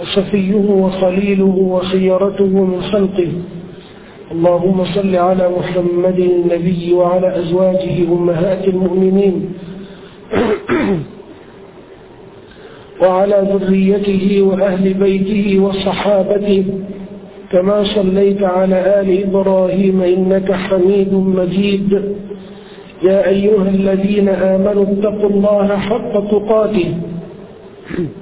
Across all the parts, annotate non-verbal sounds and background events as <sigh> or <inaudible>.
وصفيه وخليله وخيرته من خلقه. اللهم صل على محمد النبي وعلى أزواجه أمهات المؤمنين. <clears throat> وعلى ذريته وأهل بيته وصحابته. كما صليت على آل إبراهيم إنك حميد مجيد. يا أيها الذين آمنوا اتقوا الله حق تقاته. <clears throat>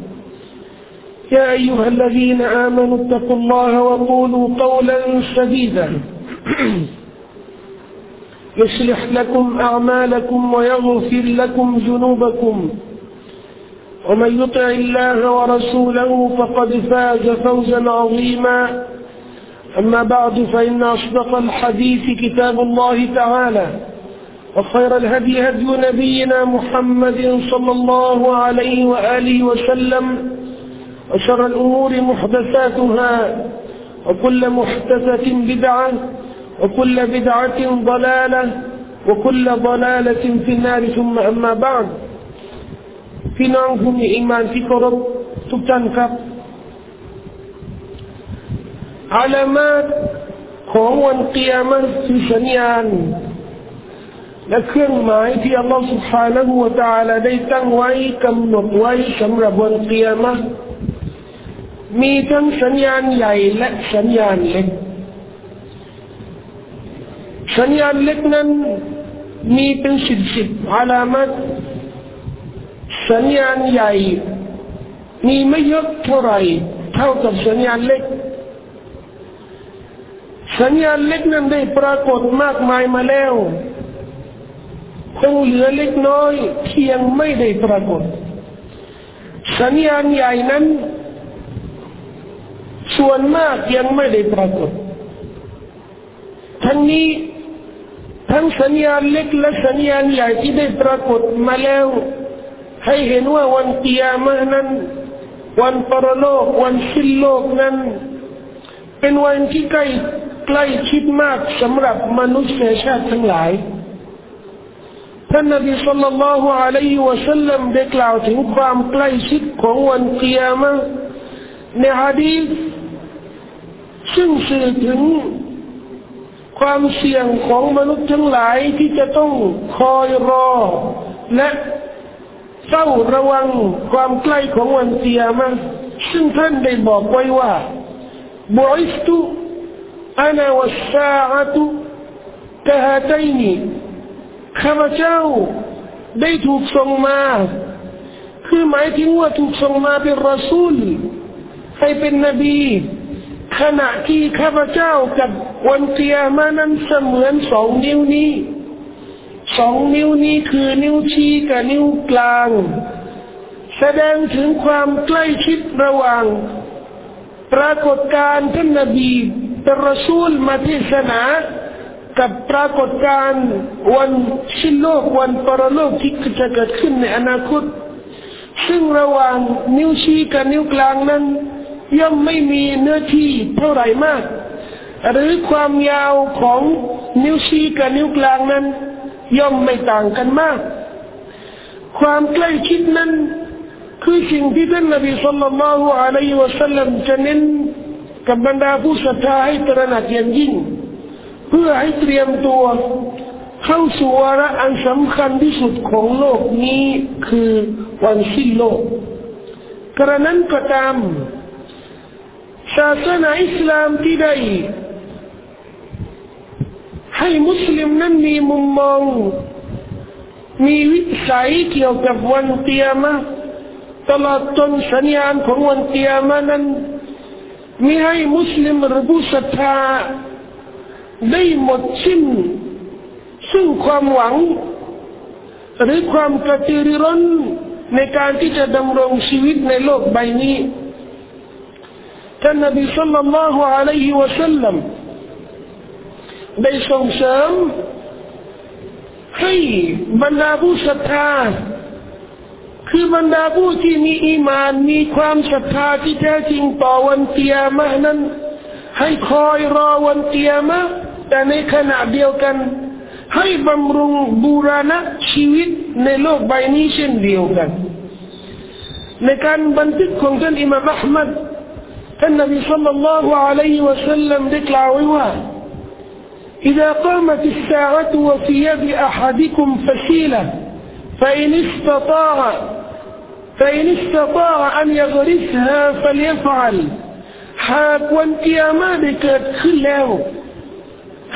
يا أيها الذين آمنوا اتقوا الله وقولوا قولا سديدا. <clears throat> يصلح لكم أعمالكم ويغفر لكم ذنوبكم. ومن يطع الله ورسوله فقد فاز فوزا عظيما. أما بعد فإن أصدق الحديث كتاب الله تعالى وخير الهدي هدي نبينا محمد صلى الله عليه وآله وسلم. وشر الأمور محدثاتها وكل محدثة بدعة وكل بدعة ضلالة وكل ضلالة في النار ثم أما بعد พี่น้องผู้มีอิมานที่เคารพทุกท่านครับอาลามาตของวันเกียรติคือสัญญาณและเครื่องหมายที่อัลลอฮฺ سبحانه และ تعالى ได้ตั้งไว้กำหนดไว้สำหรับวันเกียรติ มีทั้งสัญญาณใหญ่และสัญญาณเล็ก สัญญาณเล็กนั้นมีเป็นสิบสิบอาลามัดสัญญาณใหญ่ มีไม่เยอะเท่าไหร่ เท่ากับสัญญาณเล็ก สัญญาณเล็กนั้นได้ปรากฏมากมายมาแล้วคงเหลือเล็กน้อยที่ยังไม่ได้ปรากฏ สัญญาณใหญ่นั้น ส่วนมากยังไม่ได้ปรากฏ ทั้งนี้ทั้งสัญญาณเล็กและสัญญาณใหญ่ที่ได้ปรากฏมาแล้วให้เห็นว่าวันเกียมานั้น วันปรโลก วันสิ้นโลกนั้น เป็นวันที่ใกล้ใกล้ชิดมากสำหรับมนุษยชาติทั้งหลายท่านนบีสุลต่านละฮ์อะลัยฮิวะสัลลัมได้กล่าวถึงความใกล้ชิดของวันเกียมาในฮะดีษ ซึ่งสื่อถึงความเสี่ยงของมนุษย์ทั้งหลายที่จะต้องคอยรอ และเฝ้าระวังความใกล้ของวันเกียมาซึ่งท่านได้บอกไว้ว่าบุอิสตุอานาวัสซาอะตุกะฮาตัยนีข้าพเจ้าได้ถูกส่งมา คือหมายถึงว่าถูกส่งมาเป็นรอซูลให้เป็นนบี ขณะที่ข้าพเจ้ากับวันเกียมานั้นเสมือนสองนิ้วนี้สองนิ้วนี้คือนิ้วชี้กับนิ้วกลาง แสดงถึงความใกล้ชิดระหว่าง ปรากฏการณ์ท่านนบีเป็นรอซูลมาเทศนากับปรากฏการณ์วันสิ้นโลกวันปรโลกที่จะเกิดขึ้นในอนาคต ซึ่งระหว่างนิ้วชี้กับนิ้วกลางนั้น ย่อมไม่มีเนื้อที่เท่าไหร่มาก หรือความยาวของนิ้วชี้กับนิ้วกลางนั้น ย่อมไม่ต่างกันมาก ความใกล้ชิดนั้น คือสิ่งที่ท่านนบีสุลต่านละฮ์อะลัยฮิวะสัลลัมจะเน้นกับบรรดาผู้ศรัทธาให้ตระหนักอย่างยิ่ง เพื่อให้เตรียมตัวเข้าสู่วาระอันสำคัญที่สุดของโลกนี้คือวันสิ้นโลกกระนั้นก็ตาม ศาสนาอิสลามที่ได้ให้มุสลิมนั้นมีมุมมอง มีวิสัยเกี่ยวกับวันเตียมะตลอดจนสัญญาณของวันเตียมะนั้นมีให้มุสลิมหรือผู้ศรัทธาได้หมดสิ้นซึ่งความหวัง หรือความกระตือรือร้นในการที่จะดำรงชีวิตในโลกใบนี้ ท่านนบีสัลลัลลอฮุอะลัยฮิวสัลลัมได้ส่งเสริมให้บรรดาผู้ศรัทธาคือบรรดาผู้ที่มีอีมาน มีความศรัทธาที่แท้จริงต่อวันเกียมะนั้น ให้คอยรอวันเกียมะแต่ในขณะเดียวกัน ให้บำรุงบูรณะชีวิตในโลกใบนี้เช่นเดียวกัน ในการบันทึกของท่านอิมามอัลมัด ท่านนบีสัลลัลลอฮุอะลัยฮิวะสัลลัมได้กล่าวไว้ว่า إذا قامت الساعة وفي يد أحدكم فسيلة فإن استطاع فإن استطاع أن يغرسها فليفعل หากวันเกียร์มาได้เกิดขึ้นแล้ว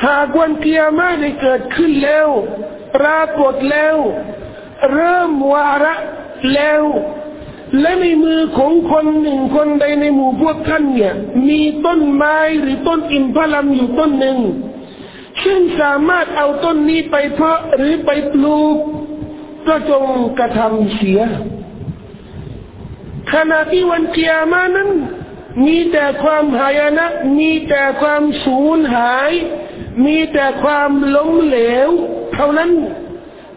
หากวันเกียร์มาได้เกิดขึ้นแล้วปรากฏแล้ว เริ่มวาระแล้ว และในมือของคนหนึ่งคนใดในหมู่พวกท่านเนี่ย มีต้นไม้หรือต้นอินทลัมอยู่ต้นหนึ่ง ซึ่งสามารถเอาต้นนี้ไปเพาะหรือไปปลูก ก็จงกระทำเสีย ขณะที่วันเกียรมานั้น มีแต่ความหายนะ มีแต่ความสูญหาย มีแต่ความล้มเหลว เท่านั้น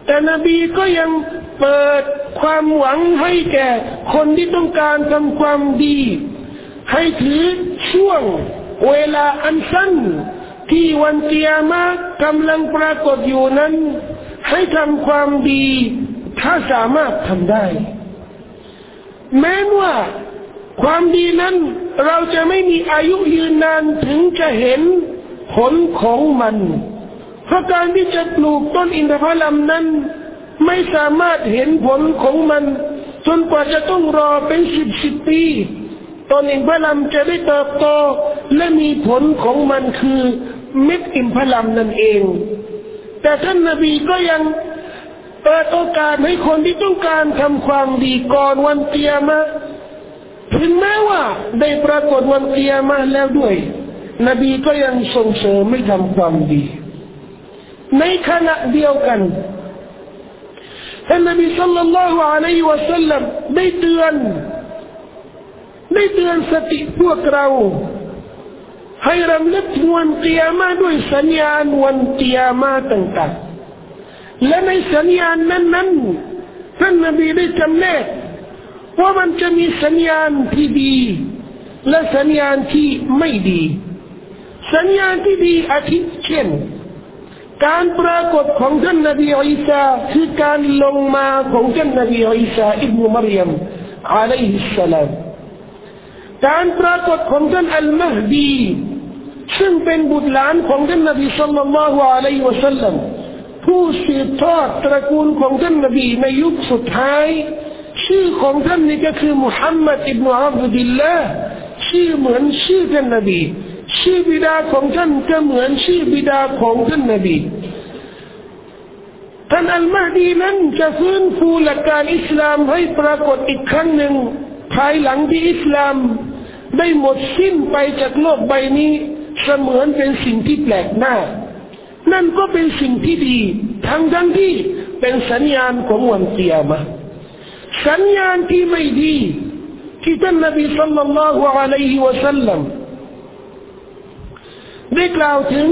แต่นบีก็ยัง เปิดความหวังให้แก่คนที่ต้องการทำความดี ให้ถือช่วงเวลาอันสั้น ที่วันเกียมากำลังปรากฏอยู่นั้น ให้ทำความดี ถ้าสามารถทำได้ แม้ว่าความดีนั้นเราจะไม่มีอายุยืนนานถึงจะเห็นผลของมัน เพราะการที่จะปลูกต้นอินทผลัมนั้น ไม่สามารถเห็นผลของมัน จนกว่าจะต้องรอเป็นสิบสิบปีต้นอินทผลัมจะได้เติบโตและมีผลของมันคือเม็ดอินทผลัมนั่นเอง แต่ท่านนบีก็ยังเปิดโอกาสให้คนที่ต้องการทำความดีก่อนวันเตียมาถึงแม้ว่าได้ปรากฏวันเตียมาแล้วด้วย นบีก็ยังส่งเสริมไม่ทำความดี ในขณะเดียวกัน ท่านนบีสัลลัลลอฮุอะลัยฮิวะสัลลัมได้เตือนได้เตือนสติพวกเรา ให้รำลึกถึงวันเตียมาด้วยสัญญาณวันเตียมาต่างๆ และในสัญญาณนั้นๆท่านนบีได้จำแนกว่ามันจะมีสัญญาณที่ดี และสัญญาณที่ไม่ดี สัญญาณที่ดีอาทิเช่น การปรากฏของท่านนบีอิสาคือการลงมาของท่านนบีอิสาอิบนุมารยมอะลัยฮิสสลามการปรากฏของท่านอัลมหดีซึ่งเป็นบุตรหลานของท่านนบีสัลลัลลอฮุอะลัยฮิวะสัลลัมผู้สืบทอดตระกูลของท่านนบีในยุคสุดท้าย ชื่อของท่านนี่ก็คือมุฮัมมัดอิบนุอับดุลละชื่อเหมือนชื่อท่านนบี ชื่อบิดาของท่านก็เหมือนชื่อบิดาของท่านนบีท่านอัลมาดีนั้นจะฟื้นฟูหลักการอิสลามให้ปรากฏอีกครั้งหนึ่งภายหลังที่อิสลามได้หมดสิ้นไปจากโลกใบนี้เสมือนเป็นสิ่งที่แปลกหน้า นั่นก็เป็นสิ่งที่ดี ทั้งทั้งที่เป็นสัญญาณของวันเตียมาสัญญาณที่ไม่ดีที่ท่านนบีสัลลัลลอฮุอะลัยฮิวะสัลลัม ได้กล่าวถึง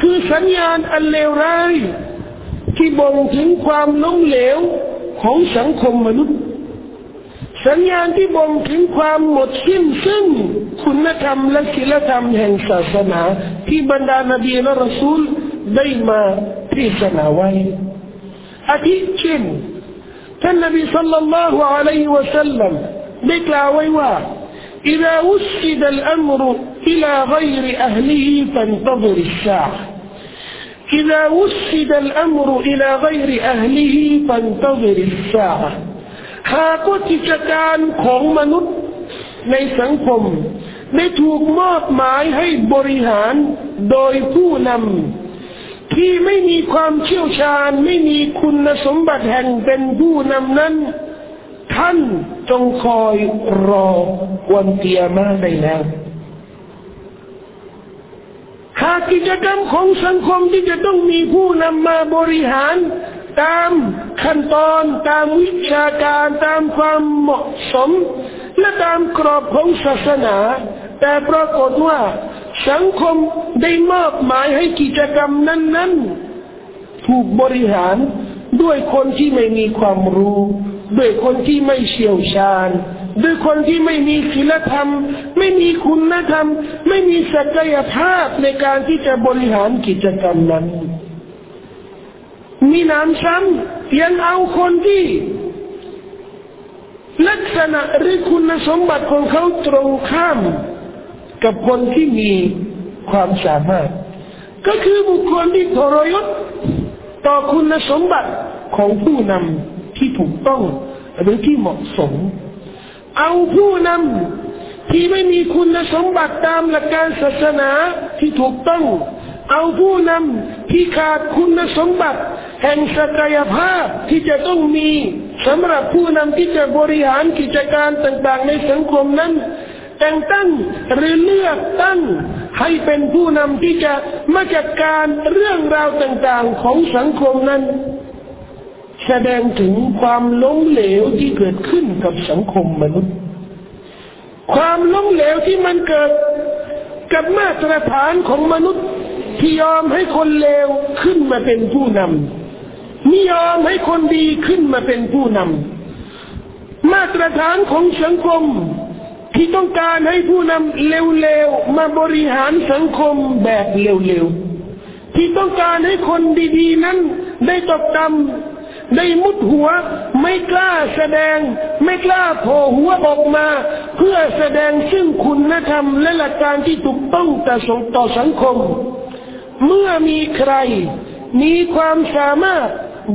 คือสัญญาณอันเลวร้ายที่บ่งถึงความล้มเหลวของสังคมมนุษย์ สัญญาณที่บ่งถึงความหมดสิ้นซึ่งคุณธรรมและศีลธรรมแห่งศาสนา ที่บรรดานบีและรอซูลได้มาเทศนาไว้อาทิเช่นท่านนบีสัลลัลลอฮุอะลัยฮิวะสัลลัมได้กล่าวไว้ว่า إذا وسد الأمر إلى غير أهله فانتظر الساعة إذا وسد الأمر إلى غير أهله فانتظر الساعة หากว่ากิจการของมนุษย์ในสังคม ได้ถูกมอบหมายให้บริหารโดยผู้นำที่ไม่มีความเชี่ยวชาญ ไม่มีคุณสมบัติแห่งเป็นผู้นำนั้น ท่านจงคอยรอวันเตียมาได้แล้ว หากกิจกรรมของสังคมที่จะต้องมีผู้นำมาบริหารตามขั้นตอนตามวิชาการตามความเหมาะสม และตามกรอบของศาสนา แต่ปรากฏว่าสังคมได้มอบหมายให้กิจกรรมนั้น ๆ ถูกบริหารด้วยคนที่ไม่มีความรู้ ด้วยคนที่ไม่เชี่ยวชาญ ด้วยคนที่ไม่มีศีลธรรม ไม่มีคุณธรรม ไม่มีศักยภาพในการที่จะบริหารกิจกรรมนั้น มีน้ำซ้ำยังเอาคนที่ลักษณะหรือคุณสมบัติของเขาตรงข้าม กับคนที่มีความสามารถ ก็คือบุคคลที่ทรยศต่อคุณสมบัติของผู้นำที่ถูกต้องหรือที่เหมาะสม เอาผู้นำที่ไม่มีคุณสมบัติตามหลักการศาสนาที่ถูกต้อง เอาผู้นำที่ขาดคุณสมบัติ แห่งศักยภาพที่จะต้องมีสำหรับผู้นำที่จะบริหารกิจการต่างๆ ในสังคมนั้น แต่งตั้งหรือเลือกตั้งให้เป็นผู้นำที่จะมาจัดการเรื่องราวต่างๆ ของสังคมนั้น แสดงถึงความล้มเหลวที่เกิดขึ้นกับสังคมมนุษย์ ความล้มเหลวที่มันเกิดกับมาตรฐานของมนุษย์ที่ยอมให้คนเลวขึ้นมาเป็นผู้นำไม่ยอมให้คนดีขึ้นมาเป็นผู้นำมาตรฐานของสังคมที่ต้องการให้ผู้นำเลวๆมาบริหารสังคมแบบเลวๆที่ต้องการให้คนดีๆนั้นได้ตกต่ำ ได้มุดหัว ไม่กล้าแสดง ไม่กล้าโผล่หัวออกมา เพื่อแสดงซึ่งคุณธรรมและหลักการที่ถูกต้องแต่ส่งต่อสังคม เมื่อมีใคร มีความสามารถ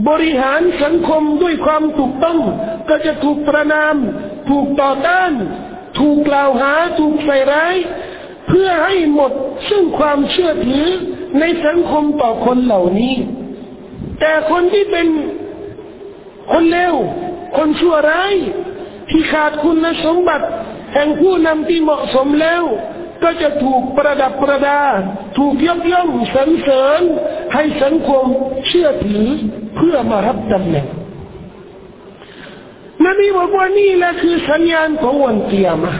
บริหารสังคมด้วยความถูกต้อง ก็จะถูกประนาม ถูกต่อต้าน ถูกกล่าวหาถูกใส่ร้าย เพื่อให้หมดซึ่งความเชื่อถือในสังคมต่อคนเหล่านี้ แต่คนที่เป็น คนเลวคนชั่วร้าย ที่ขาดคุณสมบัติ แห่งผู้นำที่เหมาะสมแล้ว ก็จะถูกประดับประดา ถูกยกย่องสรรเสริญ ให้สังคมเชื่อถือเพื่อมารับตำแหน่งนบีบอกว่านี่แหละคือสัญญาณของวันเตียมะ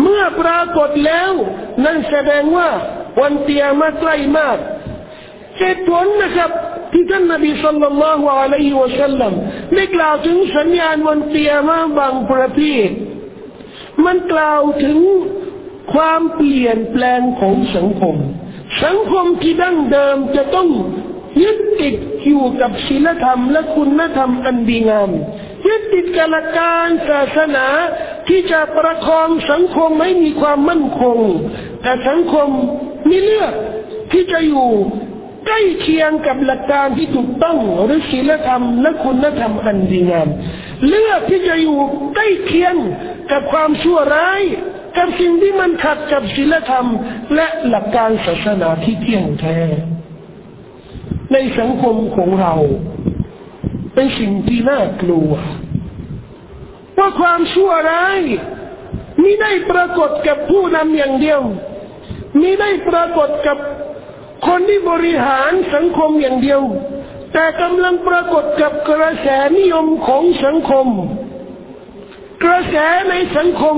เมื่อปรากฏแล้ว นั่นแสดงว่าวันเตียมะใกล้มากเหตุผลนะครับ ที่ท่านนบีสัลลัลลอฮุอะลัยฮิวะสัลลัมได้กล่าวถึงสัญญาณวันเตียมาบางประเภทมันกล่าวถึงความเปลี่ยนแปลงของสังคม สังคมที่ดั้งเดิมจะต้องยึดติดอยู่กับศีลธรรมและคุณธรรมอันดีงามยึดติดกับหลักการศาสนาที่จะประคองสังคมให้มีความมั่นคง แต่สังคมมีเลือกที่จะอยู่ ใกล้เคียงกับหลักการที่ถูกต้องหรือศีลธรรมและคุณธรรมอันดีงามเลือกที่จะอยู่ใกล้เคียงกับความชั่วร้ายกับสิ่งที่มันขัดกับศีลธรรม และหลักการศาสนาที่เที่ยงแท้ ในสังคมของเรา เป็นสิ่งที่น่ากลัว ว่าความชั่วร้ายมิได้ปรากฏกับผู้นำอย่างเดียวมิได้ปรากฏกับ คนที่บริหารสังคมอย่างเดียว แต่กำลังปรากฏกับกระแสนิยมของสังคม กระแสในสังคม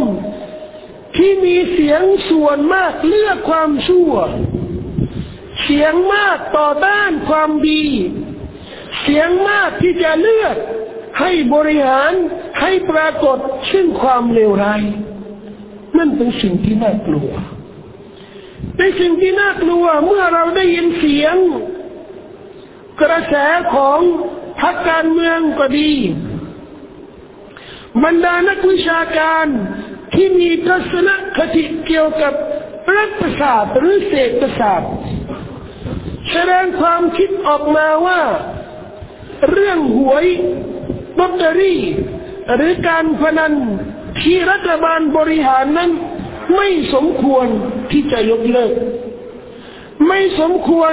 ที่มีเสียงส่วนมากเลือกความชั่ว เสียงมากต่อต้านความดี เสียงมากที่จะเลือกให้บริหารให้ปรากฏซึ่งความเลวร้ายนั่นเป็นสิ่งที่น่ากลัว เป็นสิ่งที่น่ากลัวเมื่อเราได้ยินเสียง กระแสของพรรคการเมืองก็ดีบรรดานักวิชาการที่มีทัศนคติเกี่ยวกับรัฐศาสตร์หรือเศรษฐศาสตร์แสดงความคิดออกมาว่า เรื่องหวยลอตเตอรี่ หรือการพนันที่รัฐบาลบริหารนั้น ไม่สมควรที่จะยกเลิก ไม่สมควร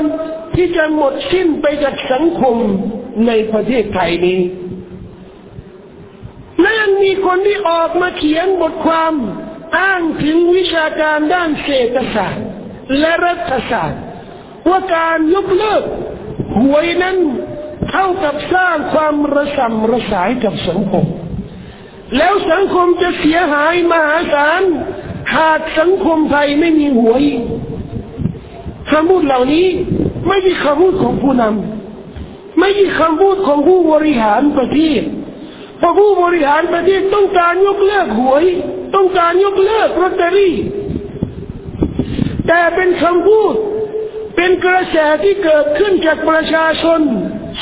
ที่จะหมดสิ้นไปจากสังคมในประเทศไทยนี้ และยังมีคนที่ออกมาเขียนบทความอ้างถึงวิชาการด้านเศรษฐศาสตร์ และรัฐศาสตร์ ว่าการยกเลิกหวยนั้นเท่ากับสร้างความระสำระสายกับสังคม แล้วสังคมจะเสียหายมหาศาล หากสังคมไทยไม่มีหวยคำพูดเหล่านี้ไม่ใช่คำพูดของผู้นำไม่ใช่คำพูดของผู้บริหารประเทศเพราะผู้บริหารประเทศต้องการยกเลิกหวย ต้องการยกเลิกลอตเตอรี่ แต่เป็นคำพูด เป็นกระแสที่เกิดขึ้นจากประชาชน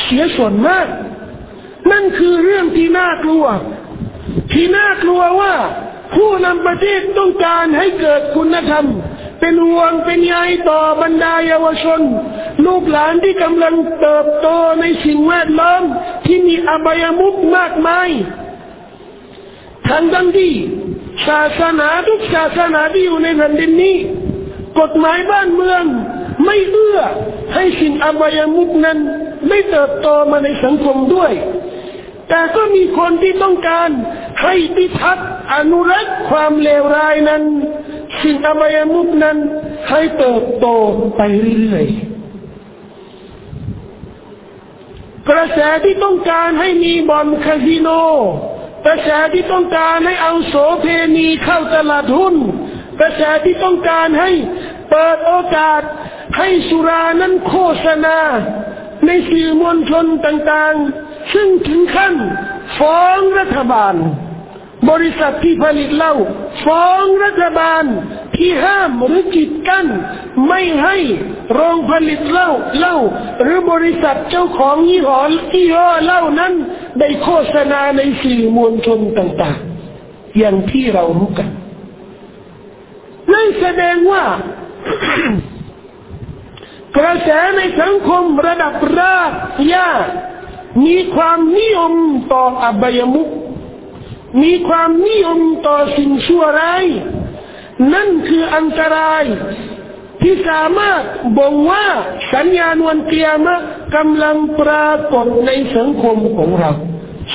เสียส่วนมาก นั่นคือเรื่องที่น่ากลัว ที่น่ากลัวว่า ผู้นำประเทศต้องการให้เกิดคุณธรรม เป็นห่วงเป็นใยต่อบรรดาเยาวชน ลูกหลานที่กำลังเติบโตในสิ่งแวดล้อมที่มีอบายมุขมากมายทั้งทั้งที่ศาสนาทุกศาสนาที่อยู่ในแผ่นดินนี้ กฎหมายบ้านเมืองไม่เอื้อให้สิ่งอบายมุกนั้น ไม่เติบโตมาในสังคมด้วย แต่ก็มีคนที่ต้องการให้พิทักษ์ อนุรักษ์ความเลวร้ายนั้น สิ่งอบายมุกนั้น ให้เติบโตไปเรื่อยๆกระแสที่ต้องการให้มีบ่อนคาสิโน กระแสที่ต้องการให้เอาโสเพณีเข้าตลาดหุ้น กระแสที่ต้องการให้เปิดโอกาสให้สุรานั้นโฆษณา ในสื่อมวลชนต่างๆ ซึ่งถึงขั้นฟ้องรัฐบาล บริษัทที่ผลิตเหล้าฟ้องรัฐบาลที่ห้ามหรือกีดกั้น ไม่ให้โรงผลิตเหล้าเหล้าหรือบริษัทเจ้าของยี่ห้อยี่ห้อเหล้านั้น ได้โฆษณาในสื่อมวลชนต่างๆ อย่างที่เรารู้กันนั่นแสดงว่ากระแสในสังคมระดับรากหญ้ามีความนิยมต่ออบายมุข มีความนิยมต่อสิ่งชั่วร้าย นั่นคืออันตราย ที่สามารถบ่งว่าสัญญาณวันเกียรมะกำลังปรากฏในสังคมของเรา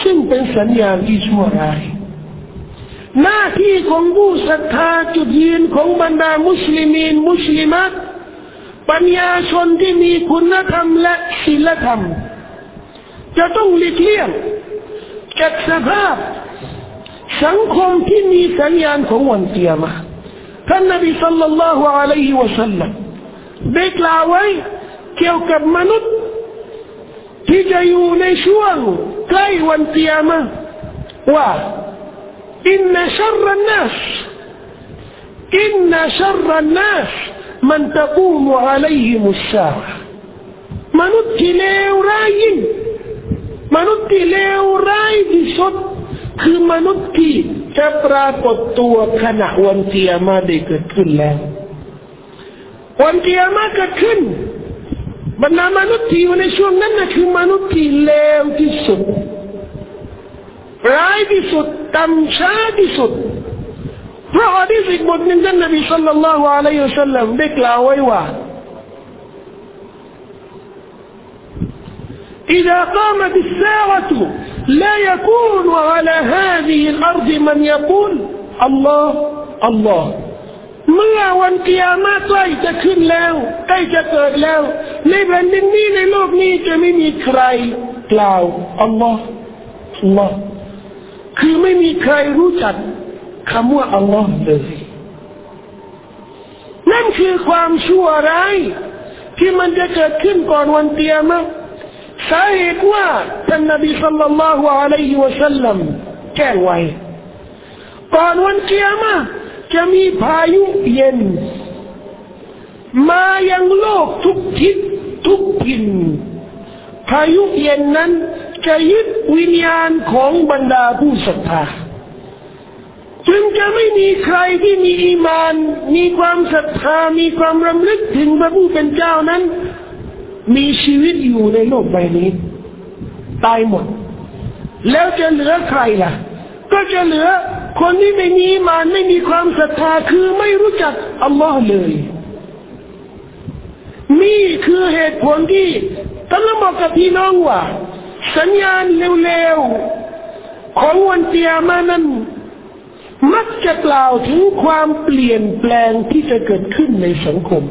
ซึ่งเป็นสัญญาณที่ชั่วร้ายหน้าที่ของผู้ศรัทธาจุดยืนของบรรดามุสลิมีนมุสลิมัตปัญญาชนที่มีคุณธรรมและศีลธรรม จะต้องหลีกเลี่ยงจากสภาพ สังคมที่มีสัญญาณของวันเกียรมาท่านนบีสัลลัลลอฮุอะลัยฮิวะสัลลัมได้กล่าวไว้เกี่ยวกับมนุษย์ ที่จะอยู่ในช่วงใกล้วันเกียรมาว่าอินนชัรนัสอินนชัรนัสมันตะกูมอะลัยฮิมุสซามนุษย์ที่เลวร้ายยิ่งมนุษย์ที่เลวร้ายที่สุด คือมนุษย์ที่จะปรากฏตัวขณะวันเกียรมาได้เกิดขึ้นแล้ว วันเกียรมาเกิดขึ้นบรรดามนุษย์ที่อยู่ในช่วงนั้นนะคือมนุษย์ที่เลวที่สุดร้ายที่สุดต่ำช้าที่สุดเพราะอดีษอีกบทหนึ่งท่านนบีสัลลัลลอฮุอะลัยฮิวสัลลัมได้กล่าวไว้ว่า إذا قامت الساعة لا يكون على هذه الأرض من يقول الله الله เมื่อวันกิยามาใกล้จะขึ้นแล้วใกล้จะเกิดแล้ว ในแผ่นดินนี้ในโลกนี้จะไม่มีใครกล่าวอัลลอฮ์อัลลอฮ์คือไม่มีใครรู้จักคำว่าอัลลอฮ์เลยนั่นคือความชั่วร้ายที่มันจะเกิดขึ้นก่อนวันเตียมะ สาเหตุว่าท่านนบีสัลลัลลอฮุอะลัยฮิวะสัลลัมแจ้งไว้ก่อนวันเกียมะจะมีพายุเย็น มายังโลกทุกทิศทุกทินพายุเย็นนั้นจะยึดวิญญาณของบรรดาผู้ศรัทธาจึงจะไม่มีใครที่มีอีมาน มีความศรัทธามีความรำลึกถึงพระผู้เป็นเจ้านั้น มีชีวิตอยู่ในโลกใบนี้ ตายหมด แล้วจะเหลือใครล่ะ ก็จะเหลือ คนที่ไม่มีมานไม่มีความศรัทธาคือไม่รู้จักอัลลอฮ์เลย นี่คือเหตุผลที่ท่านบอกกับพี่น้องว่า สัญญาณเร็วๆของวันเตียมานั้นมักจะกล่าวถึงความเปลี่ยนแปลงที่จะเกิดขึ้นในสังคม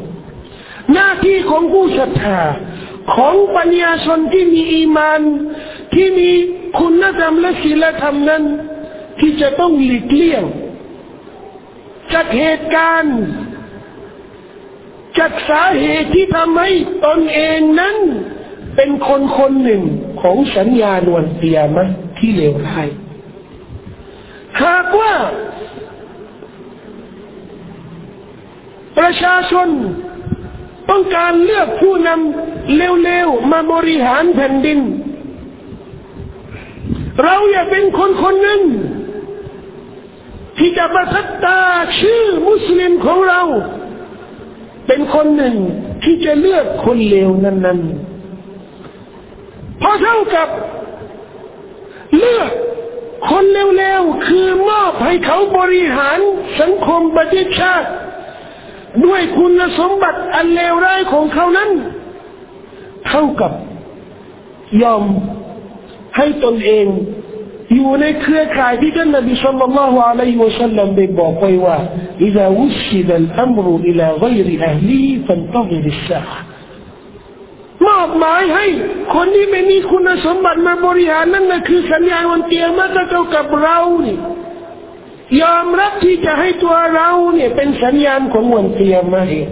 หน้าที่ของผู้ศรัทธาของปัญญาชนที่มีอีมาน ที่มีคุณธรรมและศีลธรรมนั้น ที่จะต้องหลีกเลี่ยงจากเหตุการณ์จากสาเหตุที่ทำให้ตนเองนั้น เป็นคนคนหนึ่งของสัญญาณวันเตียมะที่เลวร้ายหากว่า ประชาชน ต้องการเลือกผู้นำเร็วๆมาบริหารแผ่นดิน เราอย่าเป็นคนคนหนึ่งที่จะประทับตาชื่อมุสลิมของเรา เป็นคนหนึ่งที่จะเลือกคนเลวนั้นๆ เพราะเท่ากับเลือกคนเร็วๆ คือมอบให้เขาบริหารสังคมประเทศชาติ ด้วยคุณสมบัติอันเลวร้ายของเขานั้น เท่ากับยอมให้ตนเอง อยู่ในเครือข่ายที่ท่านนบีสุลต่านละฮ์อะลัยฮิวะสัลลัมได้บอกไว้ว่า إذا وسد الأمر إلى غير أهله فانتظر الساعة มอบหมายให้คนที่ไม่มีคุณสมบัติมาบริหารนั่นนะคือสัญญาณวันเตียมาก็เท่ากับเรานี่ ยอมรับที่จะให้ตัวเราเนี่ยเป็นสัญญาณของวันเตียมาเอง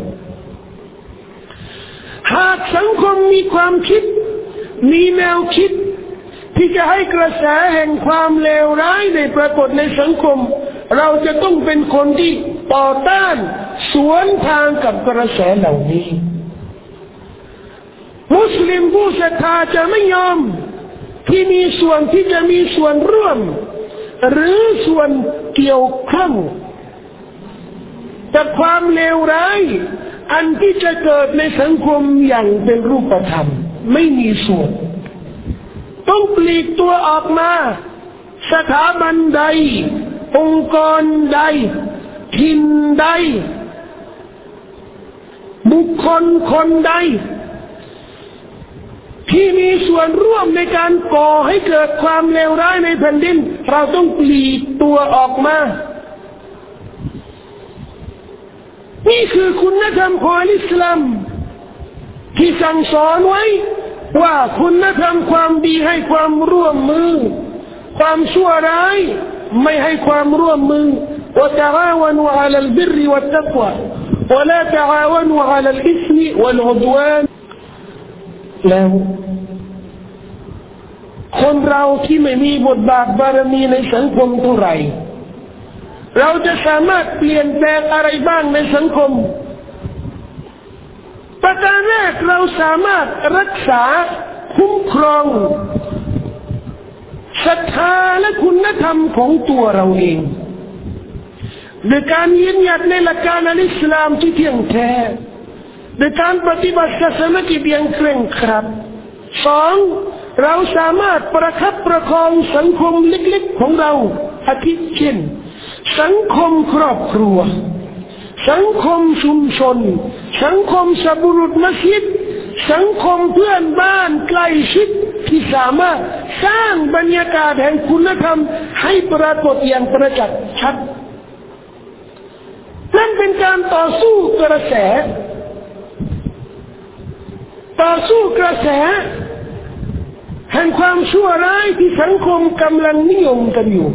หากสังคมมีความคิด มีแนวคิด ที่จะให้กระแสแห่งความเลวร้ายในปรากฏในสังคม เราจะต้องเป็นคนที่ต่อต้าน สวนทางกับกระแสเหล่านี้ มุสลิมผู้ศรัทธาจะไม่ยอม ที่มีส่วนที่จะมีส่วนร่วม หรือส่วนเกี่ยวข้องจากความเลวร้าย อันที่จะเกิดในสังคมอย่างเป็นรูปธรรม ไม่มีส่วน ต้องปลีกตัวออกมา สถาบันใด องค์กรใดทินใด บุคคลคนใด ที่มีส่วนร่วมในการก่อให้เกิดความเลวร้ายในแผ่นดิน เราต้องปลีกตัวออกมา นี่คือคุณธรรมของอิสลามที่สั่งสอนไว้ ว่าคุณธรรมความดีให้ความร่วมมือ ความชั่วร้ายไม่ให้ความร่วมมือ وتعاونوا على البر والتقوى ولا تعاونوا على الإثم والعدوان แล้ว คนเราที่ไม่มีบทบาทบารมีในสังคมเท่าไหร่เราจะสามารถเปลี่ยนแปลงอะไรบ้างในสังคม ประการแรกเราสามารถรักษาคุ้มครองศรัทธาและคุณธรรมของตัวเราเองโดยการยืนหยัดในหลักการอิสลามที่เที่ยงแท้ โดยการปฏิบัติศาสนกิจอย่างเคร่งครัดสองเราสามารถประคับประคองสังคมเล็กๆของเราอาทิเช่น สังคมครอบครัว สังคมชุมชน สังคมสบุรุษมัสยิด สังคมเพื่อนบ้านใกล้ชิดที่สามารถสร้างบรรยากาศแห่งคุณธรรมให้ปรากฏอย่างประจักษ์ชัด นั่นเป็นการต่อสู้กระแส ต่อสู้กระแสแห่งความชั่วร้ายที่สังคมกำลังนิยมกันอยู่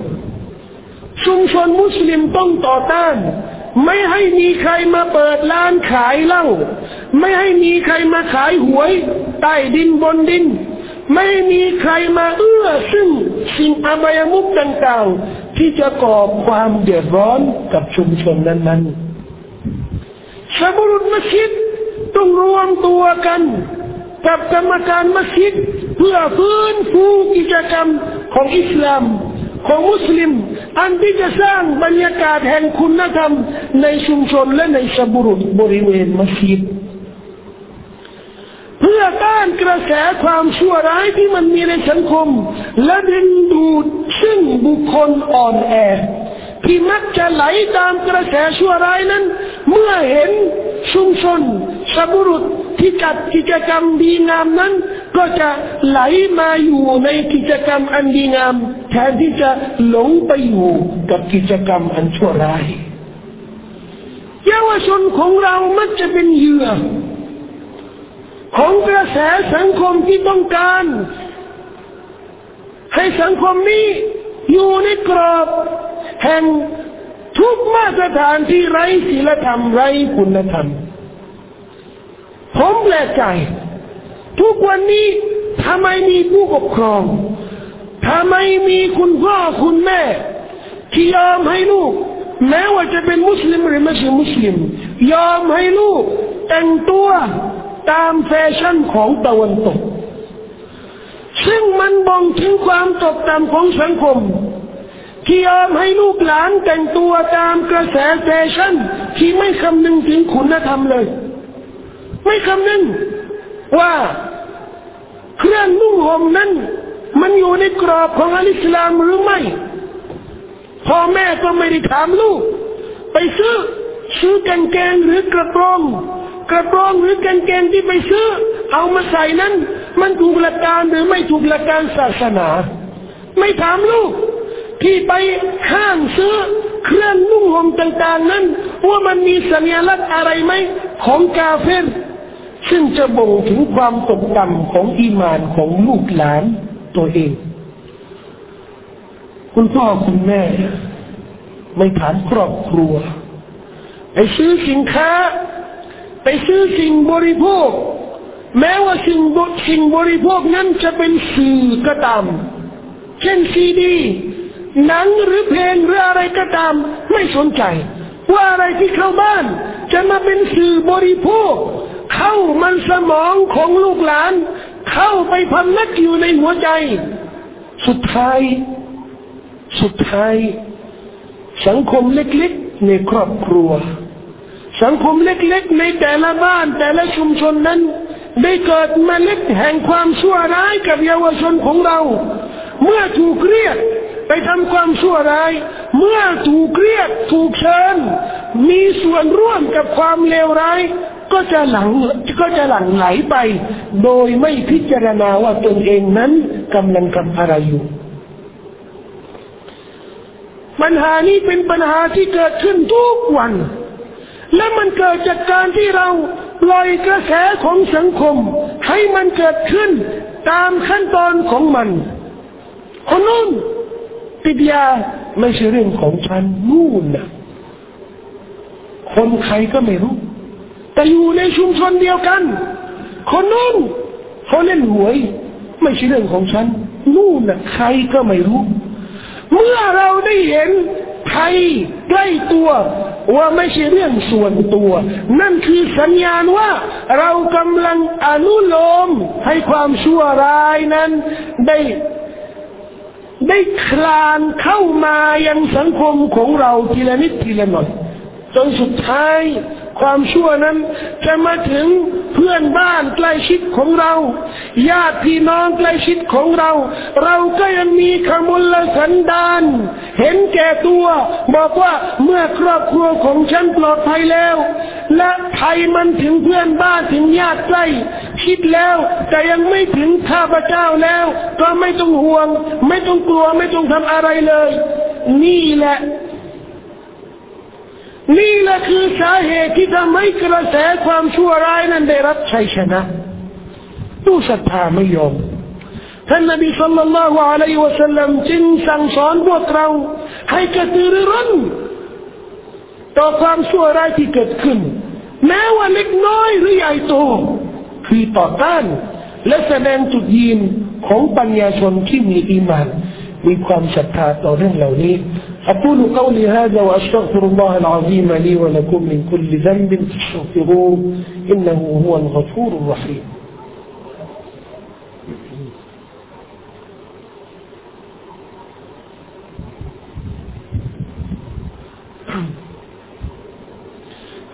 ชุมชนมุสลิมต้องต่อต้าน ไม่ให้มีใครมาเปิดร้านขายเหล้าไม่ให้มีใครมาขายหวยใต้ดินบนดิน ไม่มีใครมาเอื้อซึ่งสิ่งอบายมุกต่างๆ ที่จะก่อความเดือดร้อนกับชุมชนนั้นๆชาวบุรุษมัสยิด ต้องรวมตัวกัน กับกรรมการมัสยิดเพื่อฟื้นฟูกิจกรรมของอิสลามของมุสลิม อันที่จะสร้างบรรยากาศแห่งคุณธรรม ในชุมชนและในสบุรุษบริเวณมัสยิดเพื่อต้านกระแสความชั่วร้ายที่มันมีในสังคม และดึงดูดซึ่งบุคคลอ่อนแอ ที่มักจะไหลตามกระแสชั่วร้ายนั้น เมื่อเห็นชุมชนสบุรุษที่จัดกิจกรรมดีงามนั้น ก็จะไหลมาอยู่ในกิจกรรมอันดีงาม แทนที่จะหลงไปอยู่กับกิจกรรมอันชั่วร้ายเยาวชนของเรามักจะเป็นเหยื่อ ของกระแสสังคมที่ต้องการ ให้สังคมนี้อยู่ในกรอบ แห่งทุกมาตรฐานที่ไร้ศีลธรรมไร้คุณธรรม ผมแปลกใจ ทุกวันนี้ทำไมมีผู้ปกครองทำไมมีคุณพ่อคุณแม่ ที่ยอมให้ลูก แม้ว่าจะเป็นมุสลิมหรือไม่ใช่มุสลิม ยอมให้ลูก แต่งตัวตามแฟชั่นของตะวันตก ซึ่งมันบ่งถึงความตกต่ำของสังคม ที่ยอมให้ลูกหลานแต่งตัวตามกระแสแฟชั่น ที่ไม่คำนึงถึงคุณธรรมเลย ไม่คำนึงว่าเครื่องนุ่งห่มนั้น มันอยู่ในกรอบของอัลอิสลามหรือไม่พ่อแม่ก็ไม่ได้ถามลูก ไปซื้อซื้อกางเกงหรือกระโปรงกระโปรงหรือกางเกงที่ไปซื้อ เอามาใส่นั้น มันถูกหลักการหรือไม่ถูกหลักการศาสนา ไม่ถามลูก ที่ไปห้างซื้อเครื่องนุ่งห่มต่างๆนั้น ว่ามันมีสัญลักษณ์อะไรไหมของกาเฟรซึ่งจะบ่งถึงความตกต่ำของอีมานของลูกหลานตัวเอง คุณพ่อคุณแม่ ไม่ถามครอบครัว ไปซื้อสินค้า ไปซื้อสิ่งบริโภค แม้ว่าสิ่งบสิ่งบริโภคนั้นจะเป็นสื่อก็ตามเช่นซีดี หนังหรือเพลงหรืออะไรก็ตามไม่สนใจ ว่าอะไรที่เข้าบ้าน จะมาเป็นสื่อบริโภค เข้ามันสมองของลูกหลาน เข้าไปพำนักอยู่ในหัวใจ สุดท้าย สุดท้าย สังคมเล็กๆในครอบครัว สังคมเล็กๆในแต่ละบ้านแต่ละชุมชนนั้นได้เกิดเมล็ดแห่งความชั่วร้ายกับเยาวชนของเรา เมื่อถูกเรียก ไปทำความชั่วร้าย เมื่อถูกเรียกถูกเชิญ มีส่วนร่วมกับความเลวร้าย ก็จะหลังก็จะหลังไหลไป โดยไม่พิจารณาว่าตนเองนั้นกำลังทำอะไรอยู่ปัญหานี้เป็นปัญหาที่เกิดขึ้นทุกวัน และมันเกิดจากการที่เราปล่อยกระแสของสังคม ให้มันเกิดขึ้นตามขั้นตอนของมันคนนู้น ติดยาไม่ใช่เรื่องของฉันนู่นนะคนใครก็ไม่รู้ แต่อยู่ในชุมชนเดียวกัน คนนู้นเขาเล่นหวย ไม่ใช่เรื่องของฉันนู่นนะใครก็ไม่รู้ เมื่อเราได้เห็นภัยใกล้ตัวว่าไม่ใช่เรื่องส่วนตัว นั่นคือสัญญาณว่า เรากำลังอนุโลมให้ความชั่วร้ายนั้นได้ ได้คลานเข้ามายังสังคมของเราทีละนิดทีละหน่อยจนสุดท้าย ความชั่วนั้น จะมาถึงเพื่อนบ้านใกล้ชิดของเราญาติพี่น้องใกล้ชิดของเรา เราก็ยังมีขมุลสันดาน เห็นแก่ตัว บอกว่าเมื่อครอบครัวของฉันปลอดภัยแล้ว และภัยมันถึงเพื่อนบ้านถึงญาติใกล้คิดแล้ว แต่ยังไม่ถึงข้าพเจ้าแล้ว ก็ไม่ต้องห่วง ไม่ต้องกลัวไม่ต้องทำอะไรเลย นี่แหละ นี่แหละคือสาเหตุที่ทำให้กระแสความชั่วร้ายนั้นได้รับชัยชนะผู้ศรัทธาไม่ยอมท่านนบีสัลลัลลอฮุอะลัยฮิวะสัลลัมจึงสั่งสอนพวกเรา ให้กระตือรือร้นต่อความชั่วร้ายที่เกิดขึ้น แม้ว่าเล็กน้อยหรือใหญ่โตคือต่อต้าน และแสดงจุดยืนของปัญญาชนที่มีอีมาน มีความศรัทธาต่อเรื่องเหล่านี้ أقول قولي هذا وأستغفر الله العظيم لي ولكم من كل ذنب فاستغفروه إنه هو الغفور الرحيم.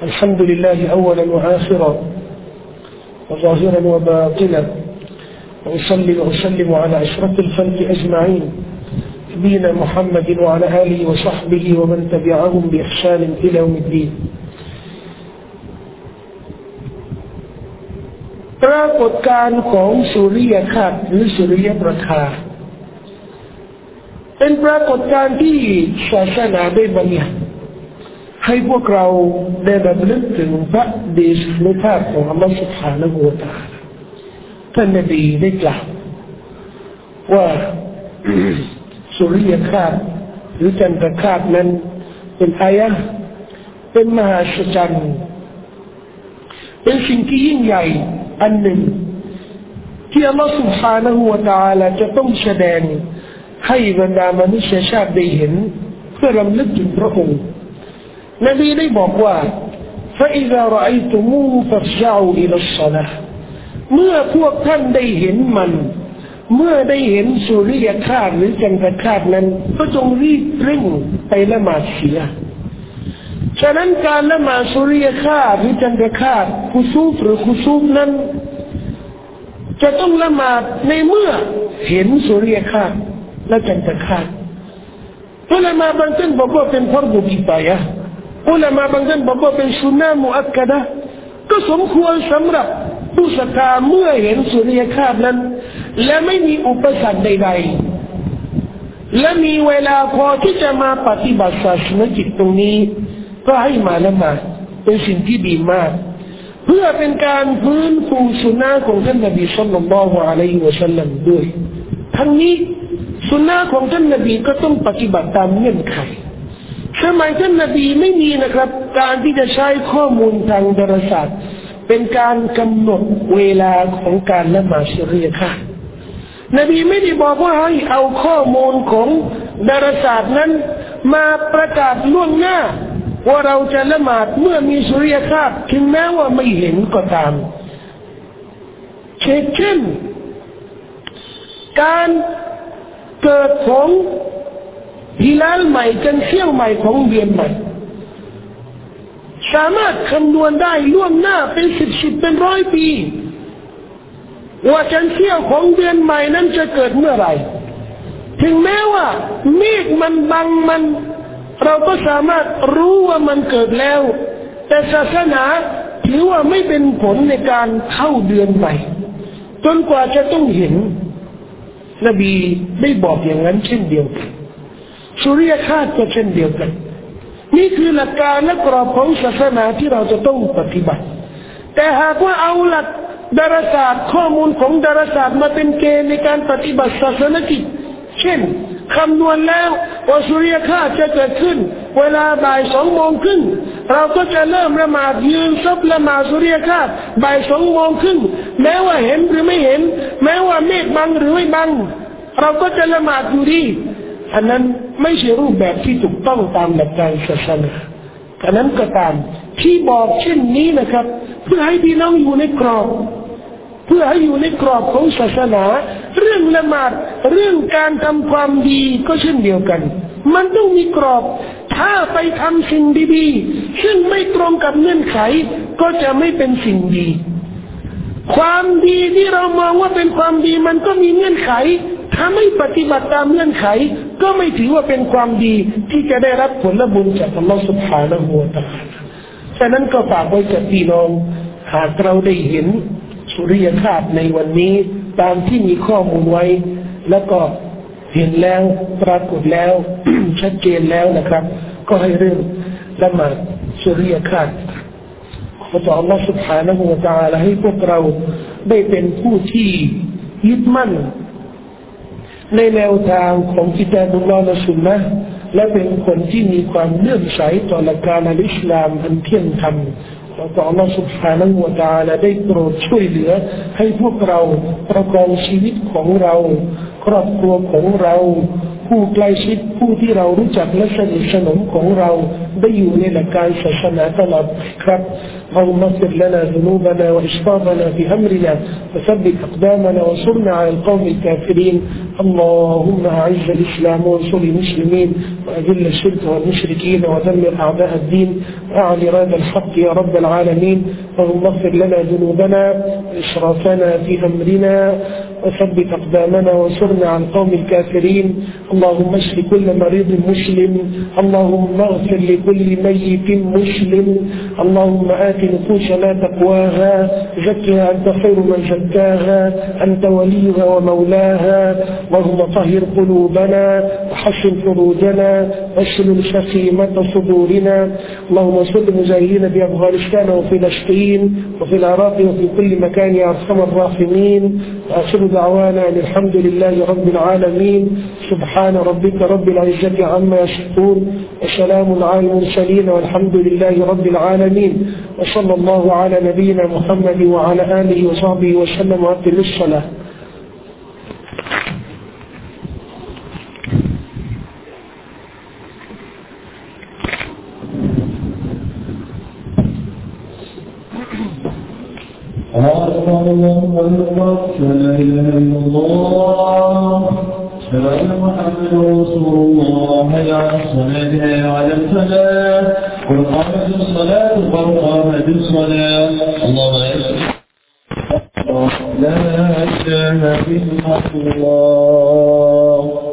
الحمد لله أولا وآخرا وظاهرا وباطنا وأصلي وأسلم على أشرف الخلق أجمعين. نبينا محمد وعلى آله وصحبه ومن تبعهم بإحسان إلى يوم الدين ปรากฏการณ์ของสุริยคราสหรือสุริยประคา เป็นปรากฏการณ์ที่ศาสนาได้บัญญัติให้พวกเราได้ระลึกถึงพระเดชนุภาพของอัลลอฮฺ سبحانه และ تعالى ท่านนบีได้กล่าวว่า สุริยคราสหรือจันทรคราสนั้นเป็นอายะเป็นมหาศจรรย์เป็นสิ่งที่ยิ่งใหญ่อันหนึ่งที่อัลลอฮฺ سبحانه และ تعالى จะต้องแสดงให้บรรดามนุษยชาติได้เห็น เพื่อรำลึกถึงพระองค์นบีได้บอกว่า فإذا رأيتموه فافزعوا إلى الصلاة เมื่อพวกท่านได้เห็นมัน เมื่อได้เห็นสุริยคราสหรือจันทรคราสนั้น ก็จงรีบเร่งไปละหมาดเสียฉะนั้นการละหมาดสุริยคราสหรือจันทรคราสคุซูฟหรือคุซูฟนั้น จะต้องละหมาดในเมื่อเห็นสุริยคราสและจันทรคราสอุลามาบางท่านบอกว่าเป็นฟรดุกิตายะอุลามาบางท่านบอกว่าเป็นสุนนะมุอักกะดะก็สมควรสำหรับผู้ศรัทธาเมื่อเห็นสุริยคราสนั้น และไม่มีอุปสรรคใดๆ และมีเวลาพอที่จะมาปฏิบัติศาสนกิจตรงนี้ ก็ให้มาละหมาดเป็นสิ่งที่ดีมาก เพื่อเป็นการฟื้นฟูสุนนะของท่านนบีสุลต่านละฮ์อะลัยฮิวะสัลลัมด้วย ทั้งนี้สุนนะของท่านนบีก็ต้องปฏิบัติตามเงื่อนไขสมัยท่านนบีไม่มีนะครับ การที่จะใช้ข้อมูลทางดาราศาสตร์ เป็นการกำหนดเวลาของการละหมาดสุริยคราส นบีไม่ได้บอกว่าให้เอาข้อมูลของดาราศาสตร์นั้น มาประกาศล่วงหน้า ว่าเราจะละหมาดเมื่อมีสุริยคราสถึงแม้ว่าไม่เห็นก็ตามเช่น การเกิดของฮิลาลใหม่กันเที่ยวใหม่ของเดือนใหม่สามารถคำนวณได้ล่วงหน้าเป็นสิบสิบเป็นร้อยปี ว่าจันเที่ยวของเดือนใหม่นั้นจะเกิดเมื่อไหร่ ถึงแม้ว่าเมฆมันบังมัน เราก็สามารถรู้ว่ามันเกิดแล้ว แต่ศาสนาถือว่าไม่เป็นผลในการเข้าเดือนใหม่ จนกว่าจะต้องเห็น นบีได้บอกอย่างนั้นเช่นเดียวกันสุริยคาสก็เช่นเดียวกัน นี่คือหลักการและกรอบของศาสนาที่เราจะต้องปฏิบัติ แต่หากว่าเอาหลัก ดาราศาสตร์ข้อมูลของดาราศาสตร์มาเป็นเกณฑ์ในการปฏิบัติศาสนกิจ เช่นคำนวณแล้วว่าสุริยคราสจะเกิดขึ้น เวลาบ่ายสองโมงครึ่งเราก็จะเริ่มละหมาดยืนซับละหมาดสุริยคราสบ่ายสองโมงครึ่งแม้ว่าเห็นหรือไม่เห็น แม้ว่าเมฆบังหรือไม่บัง เราก็จะละหมาดอยู่ดีอันนั้นไม่ใช่รูปแบบที่ถูกต้องตามหลักการศาสนาอันนั้นก็ตามที่บอกเช่นนี้นะครับ เพื่อให้พี่น้องอยู่ในกรอบ เพื่อให้อยู่ในกรอบของศาสนา เรื่องละหมาดเรื่องการทำความดีก็เช่นเดียวกัน มันต้องมีกรอบ ถ้าไปทำสิ่งดีๆ ซึ่งไม่ตรงกับเงื่อนไข ก็จะไม่เป็นสิ่งดี ความดีที่เรามองว่าเป็นความดีมันก็มีเงื่อนไข ถ้าไม่ปฏิบัติตามเงื่อนไข ก็ไม่ถือว่าเป็นความดีที่จะได้รับผลบุญจากอัลลอฮฺสุบฮานะฮูวะตะอาลาฉะนั้นก็ฝากไว้กับพี่น้องหากเราได้เห็น สุริยคราสในวันนี้ตามที่มีข้อมูลไว้ แล้วก็เห็นแล้วปรากฏแล้ว ชัดเจนแล้วนะครับ ก็ให้เริ่มละหมาดสุริยคราสขอต่อ Allah سبحانه และ تعالى ให้พวกเราได้เป็นผู้ที่ยึดมั่น ในแนวทางของกิตาบุลลอฮ์และสุนนะและเป็นคนที่มีความเลื่อมใสต่อหลักการอัลอิสลามอันเที่ยงธรรม ขอต่อ Allah سبحانه และ تعالى ได้โปรดช่วยเหลือ ให้พวกเราประกอบชีวิตของเรา ครอบครัวของเรา ผู้ใกล้ชิดผู้ที่เรารู้จักและสนิทสนมของเรา ได้อยู่ในหลักการศาสนาตลอดครับ اللهم اغفر لنا ذنوبنا وإسرافنا في أمرنا وثبت أقدامنا وانصرنا على القوم الكافرين اللهم أعز الإسلام وانصر المسلمين وأذل الشرك والمشركين ودمر أعداء الدين وأعل راد الحق يا رب العالمين اللهم اغفر لنا ذنوبنا وإسرافنا في أمرنا وثبت أقدامنا وانصرنا عن قوم الكافرين. اللهم اشف كل مريض مسلم. اللهم اغفر لكل ميت مسلم. اللهم آت نفوسنا تقواها. زكها أنت خير من زكاها. أنت وليها ومولاها. اللهم طهر قلوبنا وحسن فروجنا. واسلل سخيمة صدورنا. اللهم انصر المجاهدين بأفغانستان وفلسطين وفي العراق وفي كل مكان يا أرحم الراحمين. وآخر دعوانا أن الحمد لله رب العالمين. سبحان ربك رب العزة عما يصفون. وسلام على المرسلين والحمد لله رب العالمين. وصلى الله على نبينا محمد وعلى آله وصحبه وسلم وأقم الصلاة. الله أكبر لا إله إلا الله أشهد أن محمدا رسول الله على حي على الفلاح قل قامت الصلاة قل قامت الصلاة اللهم لا إله إلا الله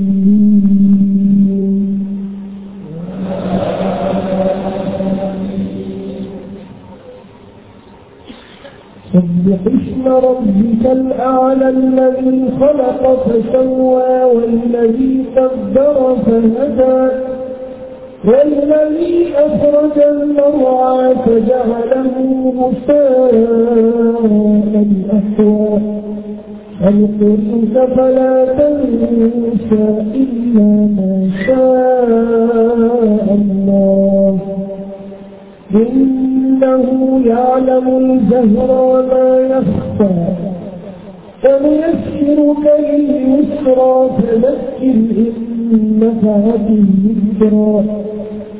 سبح اسم ربك الأعلى الذي خلق فسوى والذي قدر فهدى والذي أخرج المرعى فجعله غثاء أحوى القرآن فلا تنسى إلا ما شاء الله. إنه يعلم الجهر وما يخفى فنيسرك لليسرى فذكر إن نفعت الذكرى.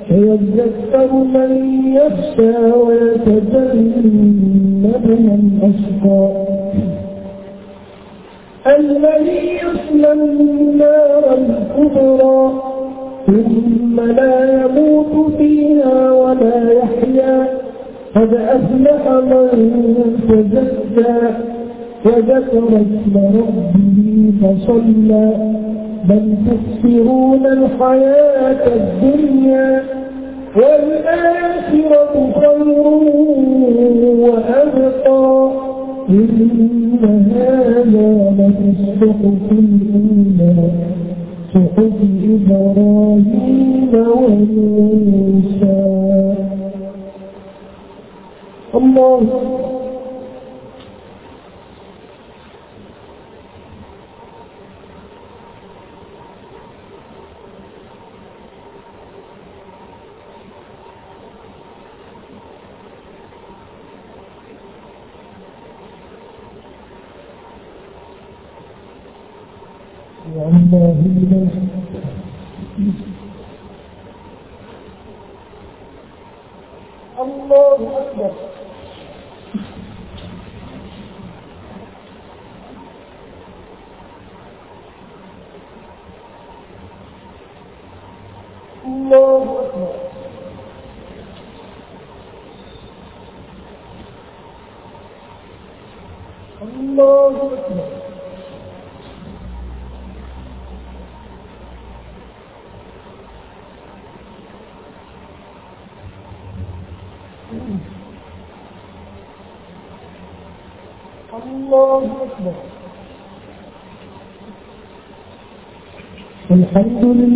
فيذكر من يخشى ويتجنبها الأشقى الذي يصلى النار الكبرى ثم لا يموت فيها ولا يحيا. قد أفلح من تزكى وذكر اسم ربه فصلى. بل تكثرون الحياة الدنيا والآخرة خير وأبقى. إن هذا لفي الصحف الأولى صحف إبراهيم وموسى. الله. والله من الله أكبر الله أكبر الله أكبر الله أكبر الحمد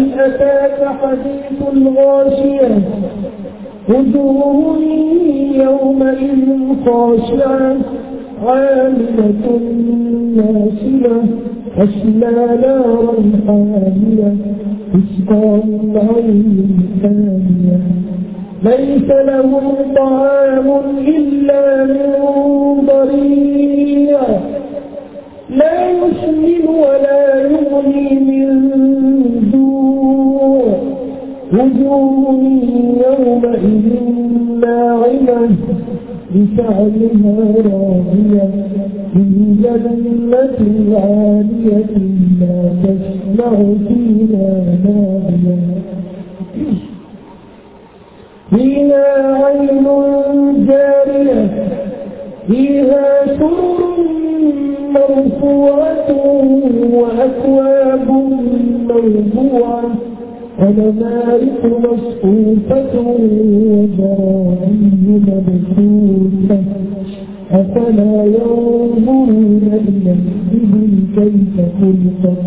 هل أتاك حديث الغاشية؟ وجوه يومئذ خاشعة عاملة ناسلة أسلى نارا حامية تسقى من عين ثانية ليس لهم طعام إلا من ضريع لا يسمن ولا يغني من وجوه يومئذ ناعمة لسعيها راضية في جنة عالية لا تسمع فيها نادية. فيها عين جارية فيها سرر مرفوعة وأكواب موضوعة. ونمارق مصفوفة وزرابي مبثوثة. أفلا ينظرون إلى الإبل كيف خلقت؟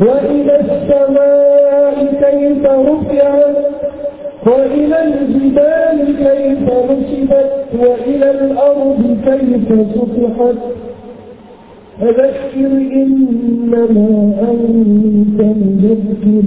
وإلى السماء كيف رفعت؟ وإلى الجبال كيف نصبت؟ وإلى الأرض كيف سطحت؟ فذكر إنما أنت مذكر.